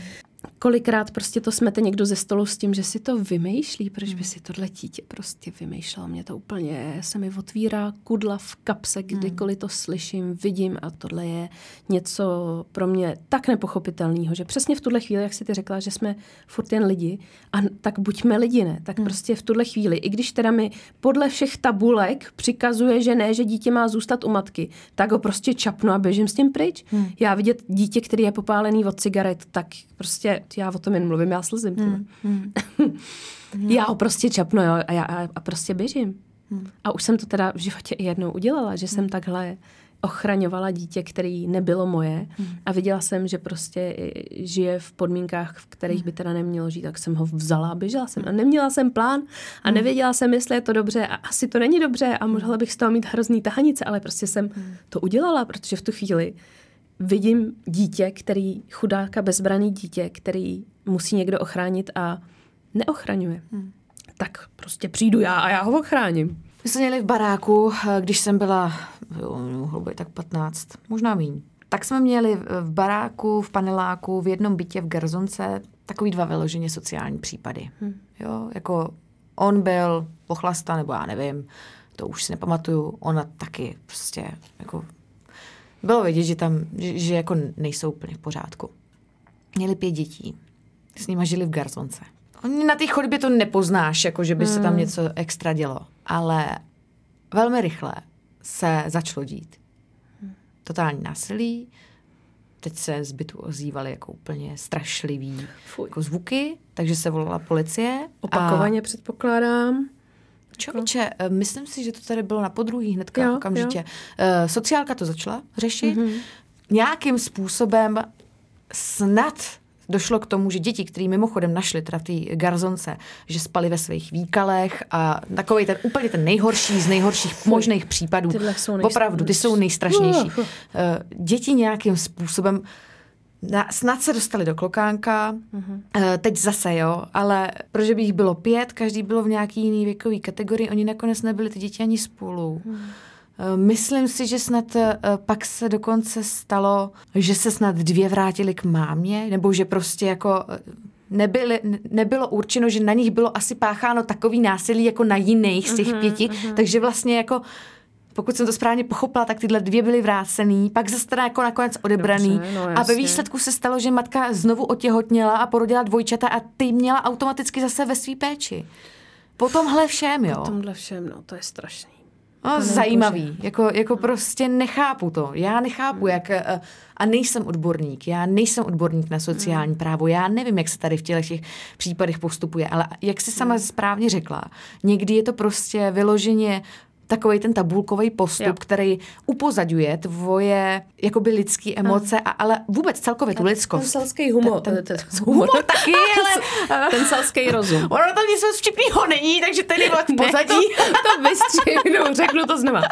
Kolikrát prostě to smete někdo ze stolu s tím, že si to vymýšlí, proč by si tohle dítě prostě vymýšlelo. Mě to úplně se mi otvírá kudla v kapse, kdykoliv to slyším, vidím a tohle je něco pro mě tak nepochopitelného, že přesně v tuhle chvíli, jak si ty řekla, že jsme furt jen lidi, a tak buďme lidi, ne? Tak prostě v tuhle chvíli, i když teda mi podle všech tabulek přikazuje, že ne, že dítě má zůstat u matky, tak ho prostě čapnu a běžím s tím pryč. Hmm. Já vidět dítě, který je popálený od cigaret, tak prostě já o tom jen mluvím, já slzím. Hmm. já ho prostě čapnu jo, a, já, a, prostě běžím. Hmm. A už jsem to teda v životě i jednou udělala, že jsem takhle ochraňovala dítě, který nebylo moje hmm. a viděla jsem, že prostě i- žije v podmínkách, v kterých by teda nemělo žít, tak jsem ho vzala a běžela jsem. A neměla jsem plán a nevěděla jsem, jestli je to dobře a asi to není dobře a mohla bych z toho mít hrozný tahanice, ale prostě jsem to udělala, protože v tu chvíli vidím dítě, který, chudáka bezbraný dítě, který musí někdo ochránit a neochraňuje. Hmm. Tak prostě přijdu já a já ho ochráním.
My jsme měli v baráku, když jsem byla, jo, mohlo být tak 15, možná míň. Tak jsme měli v v baráku, v paneláku, v jednom bytě v Garzonce takový dva vyloženě sociální případy. Hmm. Jo, jako on byl pochlasta, nebo já nevím, to už si nepamatuju, ona taky prostě jako bylo vidět, že tam, že, že jako nejsou úplně v pořádku. Měli pět dětí. S nima žili v Garzonce. Oni na té chodbě to nepoznáš, jako že by se tam něco extra dělo. Ale velmi rychle se začalo dít. Totální násilí. Teď se z bytu ozývaly jako úplně strašlivý
Fuj.
jako zvuky, takže se volala policie.
Opakovaně předpokládám.
Člověče, eh, myslím si, že to tady bylo na podruhý hnedka
Jo,
okamžitě. Eh, Sociálka to začala řešit. Mm-hmm. Nějakým způsobem snad došlo k tomu, že děti, které mimochodem našli teda v té garzonce, že spali ve svých výkalech a takový ten úplně ten nejhorší z nejhorších možných případů.
Tyhle jsou
Opravdu, ty jsou nejstrašnější.
Uh.
Děti nějakým způsobem na, snad se dostali do klokánka, uh-huh. teď zase jo, ale protože by jich bylo pět, každý bylo v nějaký jiný věkový kategorii, oni nakonec nebyli ty děti ani spolu.
Mhm.
Uh, Myslím si, že snad uh, pak se dokonce stalo, že se snad dvě vrátili k mámě, nebo že prostě jako nebyly, ne- nebylo určeno, že na nich bylo asi pácháno takový násilí jako na jiných z těch
Mhm,
pěti, takže vlastně jako pokud jsem to správně pochopila, tak tyhle dvě byly vrácený, pak zase teda jako nakonec odebraný.
Dobře, no
a ve výsledku se stalo, že matka znovu otěhotněla a porodila dvojčata a ty měla automaticky zase ve svý péči. Po tomhle všem, jo.
Tomhle všem, no, to je strašný.
No,
Pane
zajímavý. Jako, jako prostě nechápu to. Já nechápu, jak... eh, A nejsem odborník. Já nejsem odborník na sociální právo. Já nevím, jak se tady v těch těch případech postupuje. Ale jak jsi sama správně řekla, někdy je to prostě vyloženě takový ten tabulkový postup,
Jo.
který upozaďuje tvoje jakoby lidské emoce, a, ale vůbec celkově tu lidskost.
Ten selský humor.
Ten-
Ten,
ten- humor taky, ale-
ten selský rozum.
Ono tam nic moc vtipného není, takže ten je v pozadí.
Ne, to, to vystřihnu, řeknu to znova.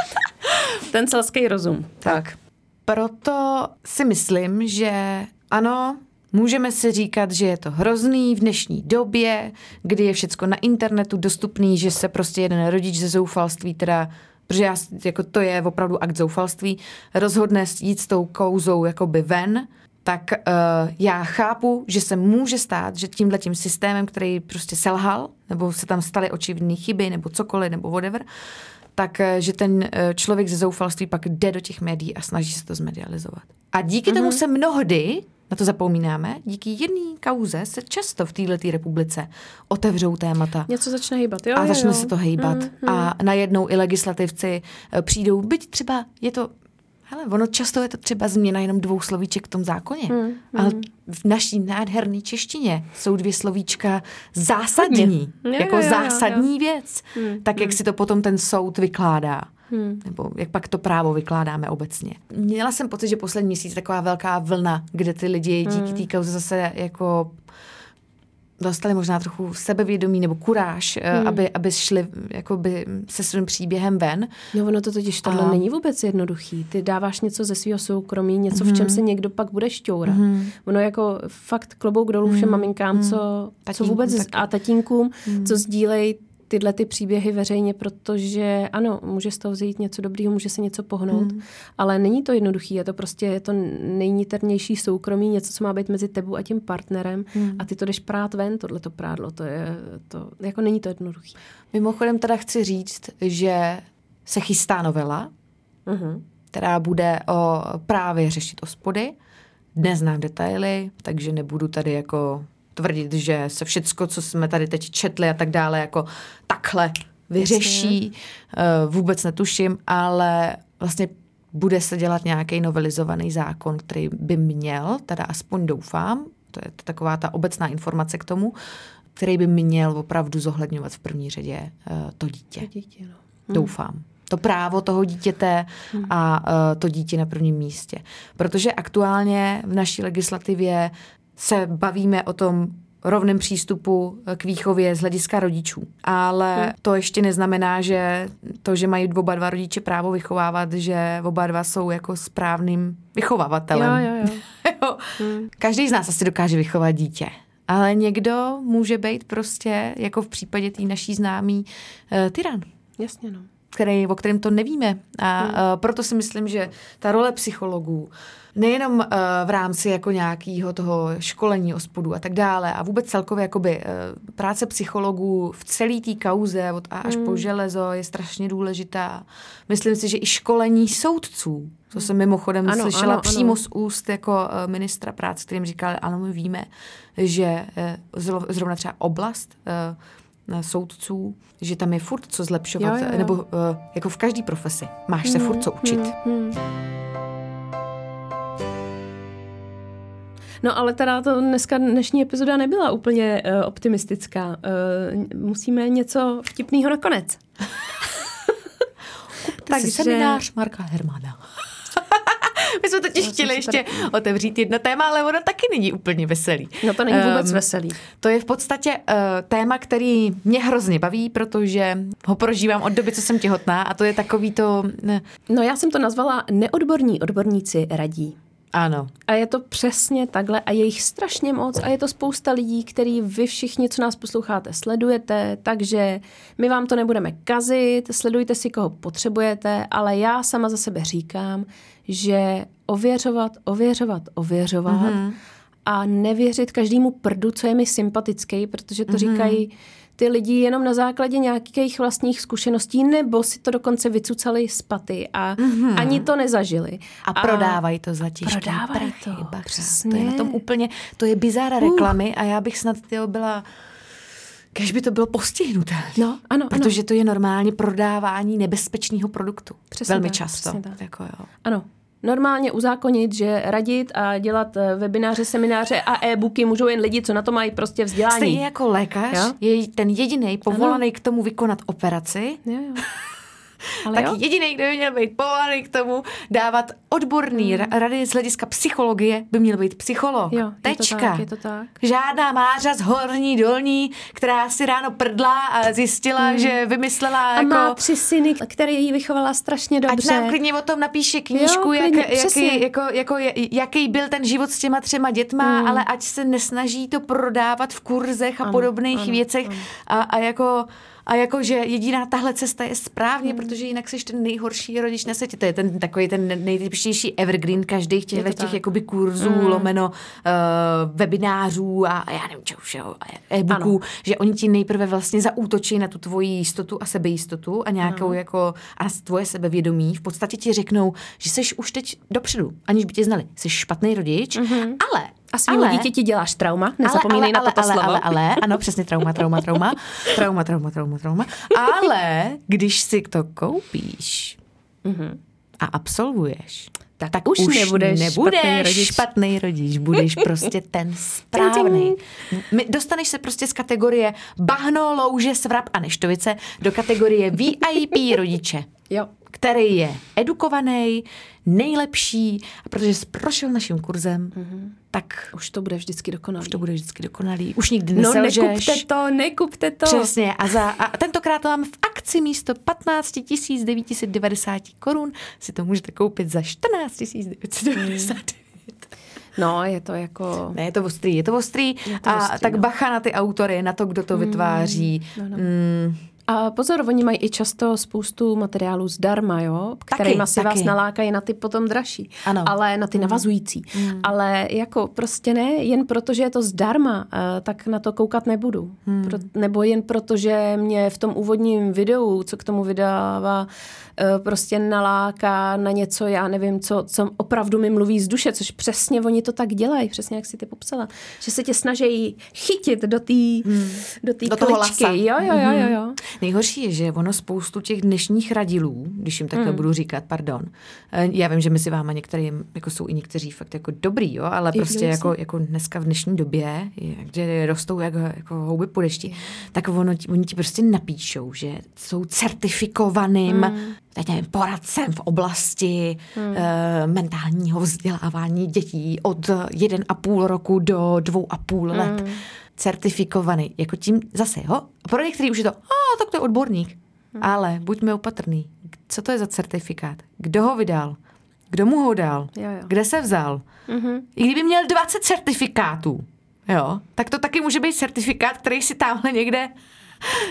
Ten selský rozum.
Tak. Proto si myslím, že ano, můžeme si říkat, že je to hrozný v dnešní době, kdy je všecko na internetu dostupný, že se prostě jeden rodič ze zoufalství teda protože já, jako to je opravdu akt zoufalství, rozhodne jít s tou kouzou jakoby ven, tak uh, já chápu, že se může stát, že tímhle tím systémem, který prostě selhal, nebo se tam staly očividné chyby, nebo cokoliv, nebo whatever, tak eh, že ten eh, člověk ze zoufalství pak jde do těch médií a snaží se to zmedializovat. A díky mm-hmm. tomu se mnohdy, na to zapomínáme, díky jedné kauze se často v této republice otevřou témata.
Něco začne hýbat, jo?
A
jo,
začne
jo.
se to hejbat.
Mm,
A najednou i legislativci eh, přijdou, byť třeba je to, hele, ono často je to třeba změna jenom dvou slovíček v tom zákoně,
Mm,
ale v naší nádherné češtině jsou dvě slovíčka zásadní,
Jo,
jako
jo, jo, jo,
zásadní věc,
Mm,
tak jak si to potom ten soud vykládá.
Hmm.
Nebo jak pak to právo vykládáme obecně. Měla jsem pocit, že poslední měsíc je taková velká vlna, kde ty lidi díky té kauze zase jako dostali možná trochu sebevědomí nebo kuráž, hmm. aby, aby šli jakoby se svým příběhem ven.
No ono to totiž tohle
A-
není vůbec jednoduchý. Ty dáváš něco ze svého soukromí, něco, v čem se někdo pak bude šťourat. Ono jako fakt klobouk dolů všem maminkám, co, co
Tatínkům
vůbec
taky.
a tatínkům, co sdílejí tyhle ty příběhy veřejně, protože ano, může z toho vzít něco dobrýho, může se něco pohnout, ale není to jednoduchý, je to prostě je to nejniternější soukromí, něco, co má být mezi tebou a tím partnerem a ty to jdeš prát ven, tohleto prádlo, to je, to, jako není to jednoduchý.
Mimochodem teda chci říct, že se chystá novela,
Uh-huh.
která bude o právě řešit ospody. Neznám detaily, takže nebudu tady jako tvrdit, že se všecko, co jsme tady teď četli a tak dále, jako takhle vyřeší. Uh, Vůbec netuším, ale vlastně bude se dělat nějaký novelizovaný zákon, který by měl, teda aspoň doufám, to je taková ta obecná informace k tomu, který by měl opravdu zohledňovat v první řadě uh, to dítě.
Dítě, no.
Doufám. To právo toho dítěte a uh, to dítě na prvním místě. Protože aktuálně v naší legislativě se bavíme o tom rovném přístupu k výchově z hlediska rodičů. Ale to ještě neznamená, že to, že mají oba dva rodiče právo vychovávat, že oba dva jsou jako správným vychovávatelem.
Jo, jo, jo.
Jo. Každý z nás asi dokáže vychovat dítě. Ale někdo může být prostě, jako v případě té naší známý, uh, tyran.
Jasně, no.
který, o kterém to nevíme. A hmm. proto si myslím, že ta role psychologů, nejenom uh, v rámci jako nějakého toho školení ospodu a tak dále a vůbec celkově jakoby uh, práce psychologů v celé té kauze od A až hmm. po železo je strašně důležitá. Myslím si, že i školení soudců, co jsem mimochodem ano, slyšela ano, přímo ano. z úst jako uh, ministra práce, kterým říkal, ano, my víme, že uh, zrovna třeba oblast uh, soudců, že tam je furt co zlepšovat, jo, jo, jo. nebo uh, jako v každé profesi máš hmm, se furt co učit. Hmm, hmm.
No ale teda to dneska dnešní epizoda nebyla úplně uh, optimistická. Uh, musíme něco vtipného nakonec.
Takže seminář Marka Hermana. My jsme totiž chtěli ještě tady... otevřít jedno téma, ale ono taky není úplně veselý.
No to není vůbec um, veselý.
To je v podstatě uh, téma, který mě hrozně baví, protože ho prožívám od doby, co jsem těhotná a to je takový to...
Ne. No já jsem to nazvala neodborní odborníci radí.
Ano.
A je to přesně takhle a je jich strašně moc a je to spousta lidí, který vy všichni, co nás posloucháte, sledujete, takže my vám to nebudeme kazit, sledujte si, koho potřebujete, ale já sama za sebe říkám, že ověřovat, ověřovat, ověřovat mm-hmm. a nevěřit každému prdu, co je mi sympatický, protože to mm-hmm. říkají ty lidi jenom na základě nějakých vlastních zkušeností, nebo si to dokonce vycucali z paty a mm-hmm. ani to nezažili.
A, a prodávají to za
Prodávají to, bacha. přesně.
To je na tom úplně, to je bizára reklamy uh. a já bych snad tyjo, byla Kež by to bylo postihnutelné.
No, ano,
Protože ano. to je normálně prodávání nebezpečného produktu. Přesně Velmi tak, často.
Tak. Jako jo. Ano, normálně uzákonit, že radit a dělat eh, webináře, semináře a e-booky můžou jen lidi, co na to mají prostě vzdělání.
Stejně jako lékař jo? je ten jediný povolaný k tomu vykonat operaci. Jo, jo. Ale tak jo? jediný, kdo by měl být povolaný k tomu dávat odborný hmm. rady z hlediska psychologie, by měl být psycholog.
Jo,
Tečka.
Je to tak, je to tak.
Žádná mářa z horní dolní, která si ráno prdla a zjistila, hmm. že vymyslela
a
jako...
má tři syny, které jí vychovala strašně dobře.
Ať nám klidně o tom napíše knížku, jo, klidně, jak, jaký, jako, jako, jaký byl ten život s těma třema dětma, hmm. ale ať se nesnaží to prodávat v kurzech a ano, podobných ano, věcech ano. A, a jako a jako, že jediná tahle cesta je správně, hmm. protože jinak jsi ten nejhorší rodič na světě. To je ten takový ten nejtypičtější evergreen každých těch, těch jakoby kurzů, hmm. lomeno uh, webinářů a, a já nevím, čo už, e-booků, že oni ti nejprve vlastně zaútočí na tu tvoji jistotu a sebejistotu a nějakou ano. jako a tvoje sebevědomí. V podstatě ti řeknou, že jsi už teď dopředu, aniž by tě znali. Jsi špatný rodič, mm-hmm. ale
a svým ale, dítěti děláš trauma, nezapomenej ale, ale, na toto
ale,
slovo.
Ale, ale, ano, přesně trauma, trauma, trauma, trauma, trauma, trauma, trauma. Ale když si to koupíš mm-hmm. a absolvuješ, tak, tak už, už nebudeš, nebudeš špatný, rodič. špatný rodič, budeš prostě ten správný. Dostaneš se prostě z kategorie bahno, louže, svrap a neštovice do kategorie VIP rodiče.
Jo
který je edukovaný, nejlepší, a protože prošel naším kurzem, mm-hmm. Tak...
Už to bude vždycky dokonalý.
Už to bude vždycky dokonalý. Už nikdy neselžeš.
No nekupte to, nekupte to.
Přesně. A, za, a tentokrát to mám v akci místo 15 990 korun. Si to můžete koupit za 14 999.
No, je to jako...
Ne, je to ostrý, je to ostrý. Je to a ostrý, tak no. bacha na ty autory, na to, kdo to mm, vytváří. No, no. Mm,
a pozor, oni mají i často spoustu materiálů zdarma, jo, kterými si taky. vás nalákají na ty potom dražší, ano. ale na ty mm. navazující. Mm. Ale jako prostě ne, jen proto, že je to zdarma, eh, tak na to koukat nebudu. Mm. Pro, nebo jen proto, že mě v tom úvodním videu, co k tomu vydává, eh, prostě naláká na něco, já nevím, co, co opravdu mi mluví z duše, což přesně oni to tak dělají, přesně jak si ty popsala. Že se tě snaží chytit do té mm. do, do toho lasa. Jo, jo, jo, jo, jo.
Nejhorší je, že ono spoustu těch dnešních radilů, když jim takhle mm. budu říkat, pardon, eh, já vím, že mezi váma některým, jako jsou i někteří fakt jako dobrý, jo, ale I prostě jako, jako dneska v dnešní době, kde rostou jako, jako houby po dešti, tak ono, oni ti prostě napíšou, že jsou certifikovaným mm teď nevím, poradcem v oblasti hmm. e, mentálního vzdělávání dětí od jeden a půl roku do dvou a půl let. Hmm certifikovaný. Jako tím zase, jo? A pro některý už je to, a tak to je odborník. Hmm. Ale buďme opatrný. Co to je za certifikát? Kdo ho vydal? Kdo mu ho dal? Jo, jo. Kde se vzal? Mm-hmm. I kdyby měl 20 certifikátů, jo, tak to taky může být certifikát, který si tamhle někde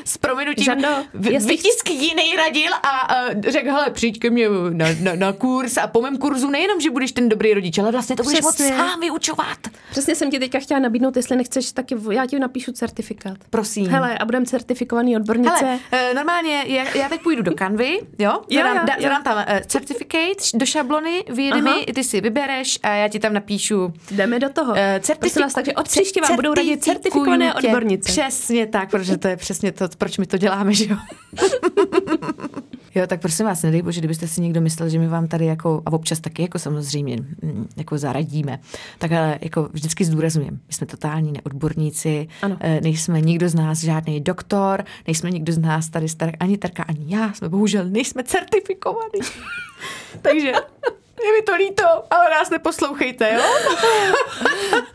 s prominutím
Žando, jestli-
vytisk jiný radil a uh, řekl, hele, přijď ke mně na, na, na kurz a po mém kurzu nejenom, že budeš ten dobrý rodič, ale vlastně to budeš moc
Přesně.
sám vyučovat.
Přesně jsem ti teďka chtěla nabídnout, jestli nechceš, taky v- já ti napíšu certifikát.
Prosím.
Hele, a budeme certifikovaný odbornice.
Hele, eh, normálně já, já teď půjdu do Canvy, jo? Zadám,
jo,
da,
jo.
zadám tam uh, certificate do šablony, vyjede mi, ty si vybereš a já ti tam napíšu
Jdeme do toho.
Eh,
Prosím vás, takže od příště vám budou radit certifikované odbornice.
Přesně tak, protože to je přesně to, proč my to děláme, že jo? jo, tak prosím vás, nedej bože, kdybyste si někdo myslel, že my vám tady jako, a občas taky jako samozřejmě mm, jako zaradíme, tak ale jako vždycky zdůrazňujeme, my jsme totální neodborníci,
Ano.
eh, nejsme nikdo z nás žádný doktor, nejsme nikdo z nás tady star, ani Terka, ani já, jsme bohužel nejsme certifikovaní. Takže je mi to líto, ale nás neposlouchejte, jo?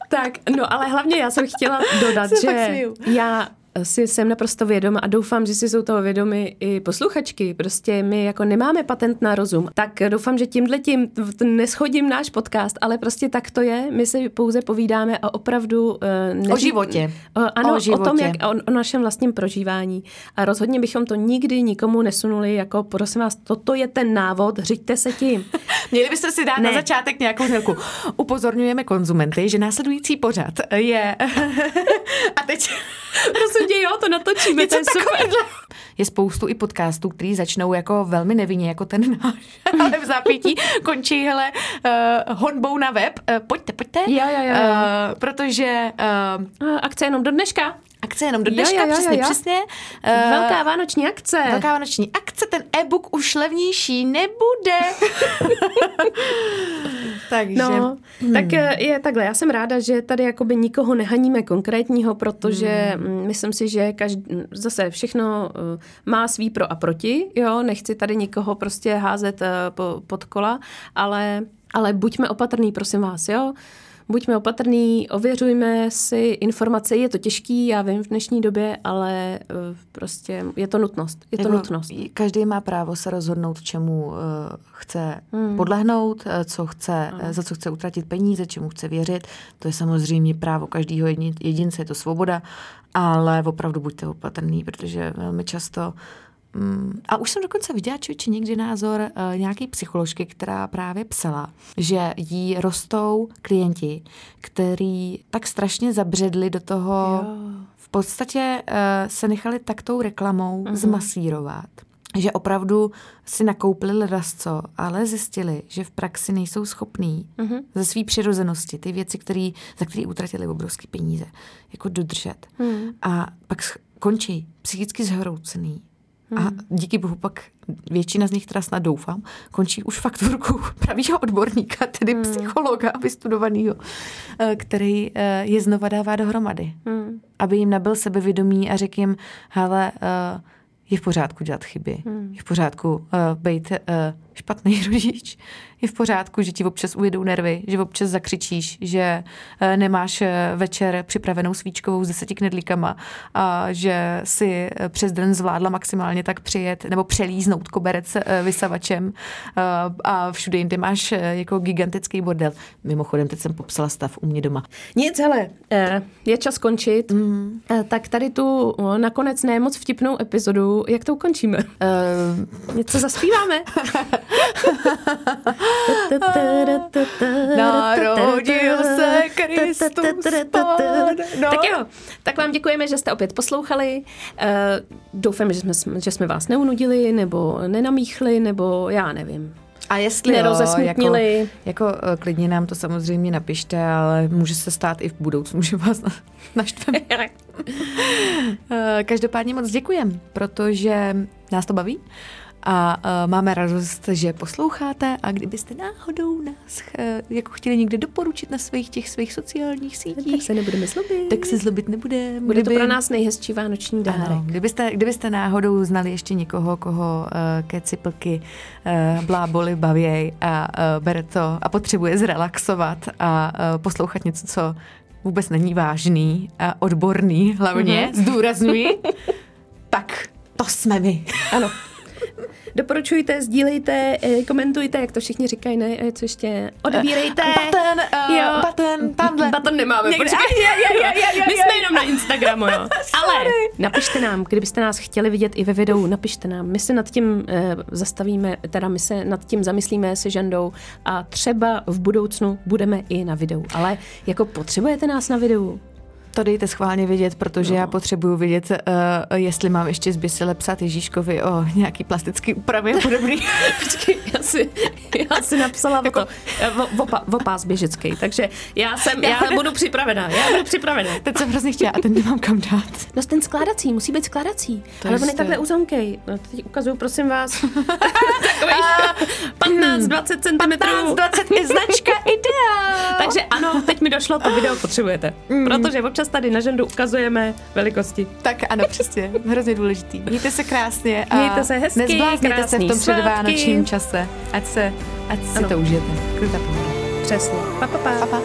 Tak, no ale hlavně já jsem chtěla dodat,
Se fakt
že já si jsem naprosto vědoma a doufám, že si jsou toho vědomi i posluchačky. Prostě my jako nemáme patent na rozum. Tak doufám, že tímhle tím neschodím náš podcast, ale prostě tak to je. My si pouze povídáme a opravdu... Uh, neří...
O životě.
Uh, ano,
O
o,
životě.
tom, jak, o, o našem vlastním prožívání. A rozhodně bychom to nikdy nikomu nesunuli, jako prosím vás, toto je ten návod, řiďte se tím.
Měli byste si dát
Ne.
na začátek nějakou znělku. Upozorňujeme konzumenty, že následující pořad je... A teď...
Prosím tě, jo, to natočíme,
Něco
to je super.
Je spoustu i podcastů, který začnou jako velmi nevinně, jako ten náš, ale v zápětí končí, hele, uh, honbou na web. Uh, pojďte, pojďte.
Jo, jo, jo.
Uh, protože uh,
Akce jenom do dneška.
Akce jenom do
Jo,
dneška,
jo, jo,
přesně,
jo.
přesně. Uh,
Velká vánoční akce.
Velká vánoční akce, ten e-book už levnější nebude. Takže...
No, hmm. tak eh, je takhle. Já jsem ráda, že tady jakoby nikoho nehaníme konkrétního, protože hmm. myslím si, že každý, zase všechno eh, má svý pro a proti, jo, nechci tady nikoho prostě házet eh, po, pod kola, ale, ale buďme opatrný, prosím vás, jo. Buďme opatrný, ověřujme si informace, je to těžký, já vím v dnešní době, ale eh, prostě je to nutnost, je to
Jako
nutnost.
Každý má právo se rozhodnout, čemu uh, chce hmm. podlehnout, uh, co chce, uh, za co chce utratit peníze, čemu chce věřit. To je samozřejmě právo každého jedin, jedince, je to svoboda, ale opravdu buďte opatrný, protože velmi často Mm, a už jsem dokonce viděla člověče někdy názor uh, nějaký psycholožky, která právě psala, že jí rostou klienti, který tak strašně zabředli do toho,
Jo.
v podstatě uh, se nechali tak tou reklamou uh-huh. zmasírovat že opravdu si nakoupili ledasco, ale zjistili, že v praxi nejsou schopní uh-huh. ze své přirozenosti ty věci, který, za které utratili obrovské peníze, jako dodržet. Uh-huh. A pak končí psychicky zhroucený. A díky bohu pak většina z nich, teda snad doufám, končí už fakturkou pravýho odborníka, tedy hmm. psychologa vystudovaného, eh, který eh, je znova dává dohromady. Hmm. Aby jim nabil sebevědomí a řekl jim, hele, eh, je v pořádku dělat chyby, hmm. je v pořádku uh, být uh, špatný rodič, je v pořádku, že ti občas ujedou nervy, že občas zakřičíš, že uh, nemáš uh, večer připravenou svíčkovou s deseti knedlíkama a že si uh, přes den zvládla maximálně tak přijet nebo přelíznout koberec vysavačem a všude jinde máš jako gigantický bordel. Mimochodem, teď jsem popsala stav u mě doma.
Nic, hele, eh, je čas končit. Mm. Tak tady tu nakonec ne moc vtipnou epizodu, jak to ukončíme?
Uh,
Něco zaspíváme?
Narodil se Kristus. No.
Tak jo, tak vám děkujeme, že jste opět poslouchali. Eh, Doufáme, že jsme, že jsme vás neunudili, nebo nenamíchli, nebo já nevím.
A jestli jo, jako, jako eh, klidně nám to samozřejmě napište, ale může se stát i v budoucnu, že vás na- naštveme. Eh, Každopádně moc děkujem, protože nás to baví a uh, máme radost, že posloucháte a kdybyste náhodou nás uh, jako chtěli někde doporučit na svých těch svých sociálních
Tak
sítích,
se nebudeme zlobit.
tak se zlobit nebude.
Bude to pro nás nejhezčí vánoční dárek.
Ano, kdybyste, kdybyste náhodou znali ještě někoho, koho uh, keci plky uh, bláboli bavěj a uh, bere to a potřebuje zrelaxovat a uh, poslouchat něco, co vůbec není vážný a odborný hlavně, mm-hmm. zdůraznuji, tak to jsme my.
Ano. Doporučujte, sdílejte, eh, komentujte, jak to všichni říkají, ne, eh, co ještě, odebírejte.
Button, uh, button, tamhle.
Button nemáme,
Někde-
počkej.
Jo, jo, jo, jo, jo,
My
jo.
jsme jenom na Instagramu, jo. Ale napište nám, kdybyste nás chtěli vidět i ve videu, napište nám. My se nad tím eh, zastavíme, teda my se nad tím zamyslíme se Žandou a třeba v budoucnu budeme i na videu. Ale jako potřebujete nás na videu?
To dejte schválně vědět, protože
No.
já potřebuju vědět, uh, jestli mám ještě zběsile psát Ježíškovi o nějaký plastický úpravě a podobný.
Počkej, já si, já si napsala jako, to, o, o, pa- o pás běžecký, takže já jsem, já budu připravená, já budu připravená.
Teď jsem hrozně chtěla a ten nemám kam dát.
No ten skládací, musí být skládací.
To
Ale on je takhle uzonkej. No, teď ukazuju, prosím vás. Takových 15-20 cm.
15, 20 je značka Idea.
Takže ano, teď mi došlo, to video potřebujete. Protože občas tady na žendu ukazujeme velikosti.
Tak ano, přesně, hrozně důležitý. Mějte se krásně a
Mějte se hezky,
nezblázněte se v tom předvánočním čase. Ať se, ať si
Ano.
to užijete. Pohoda.
Přesně. Pa, pa, pa.
Pa, pa.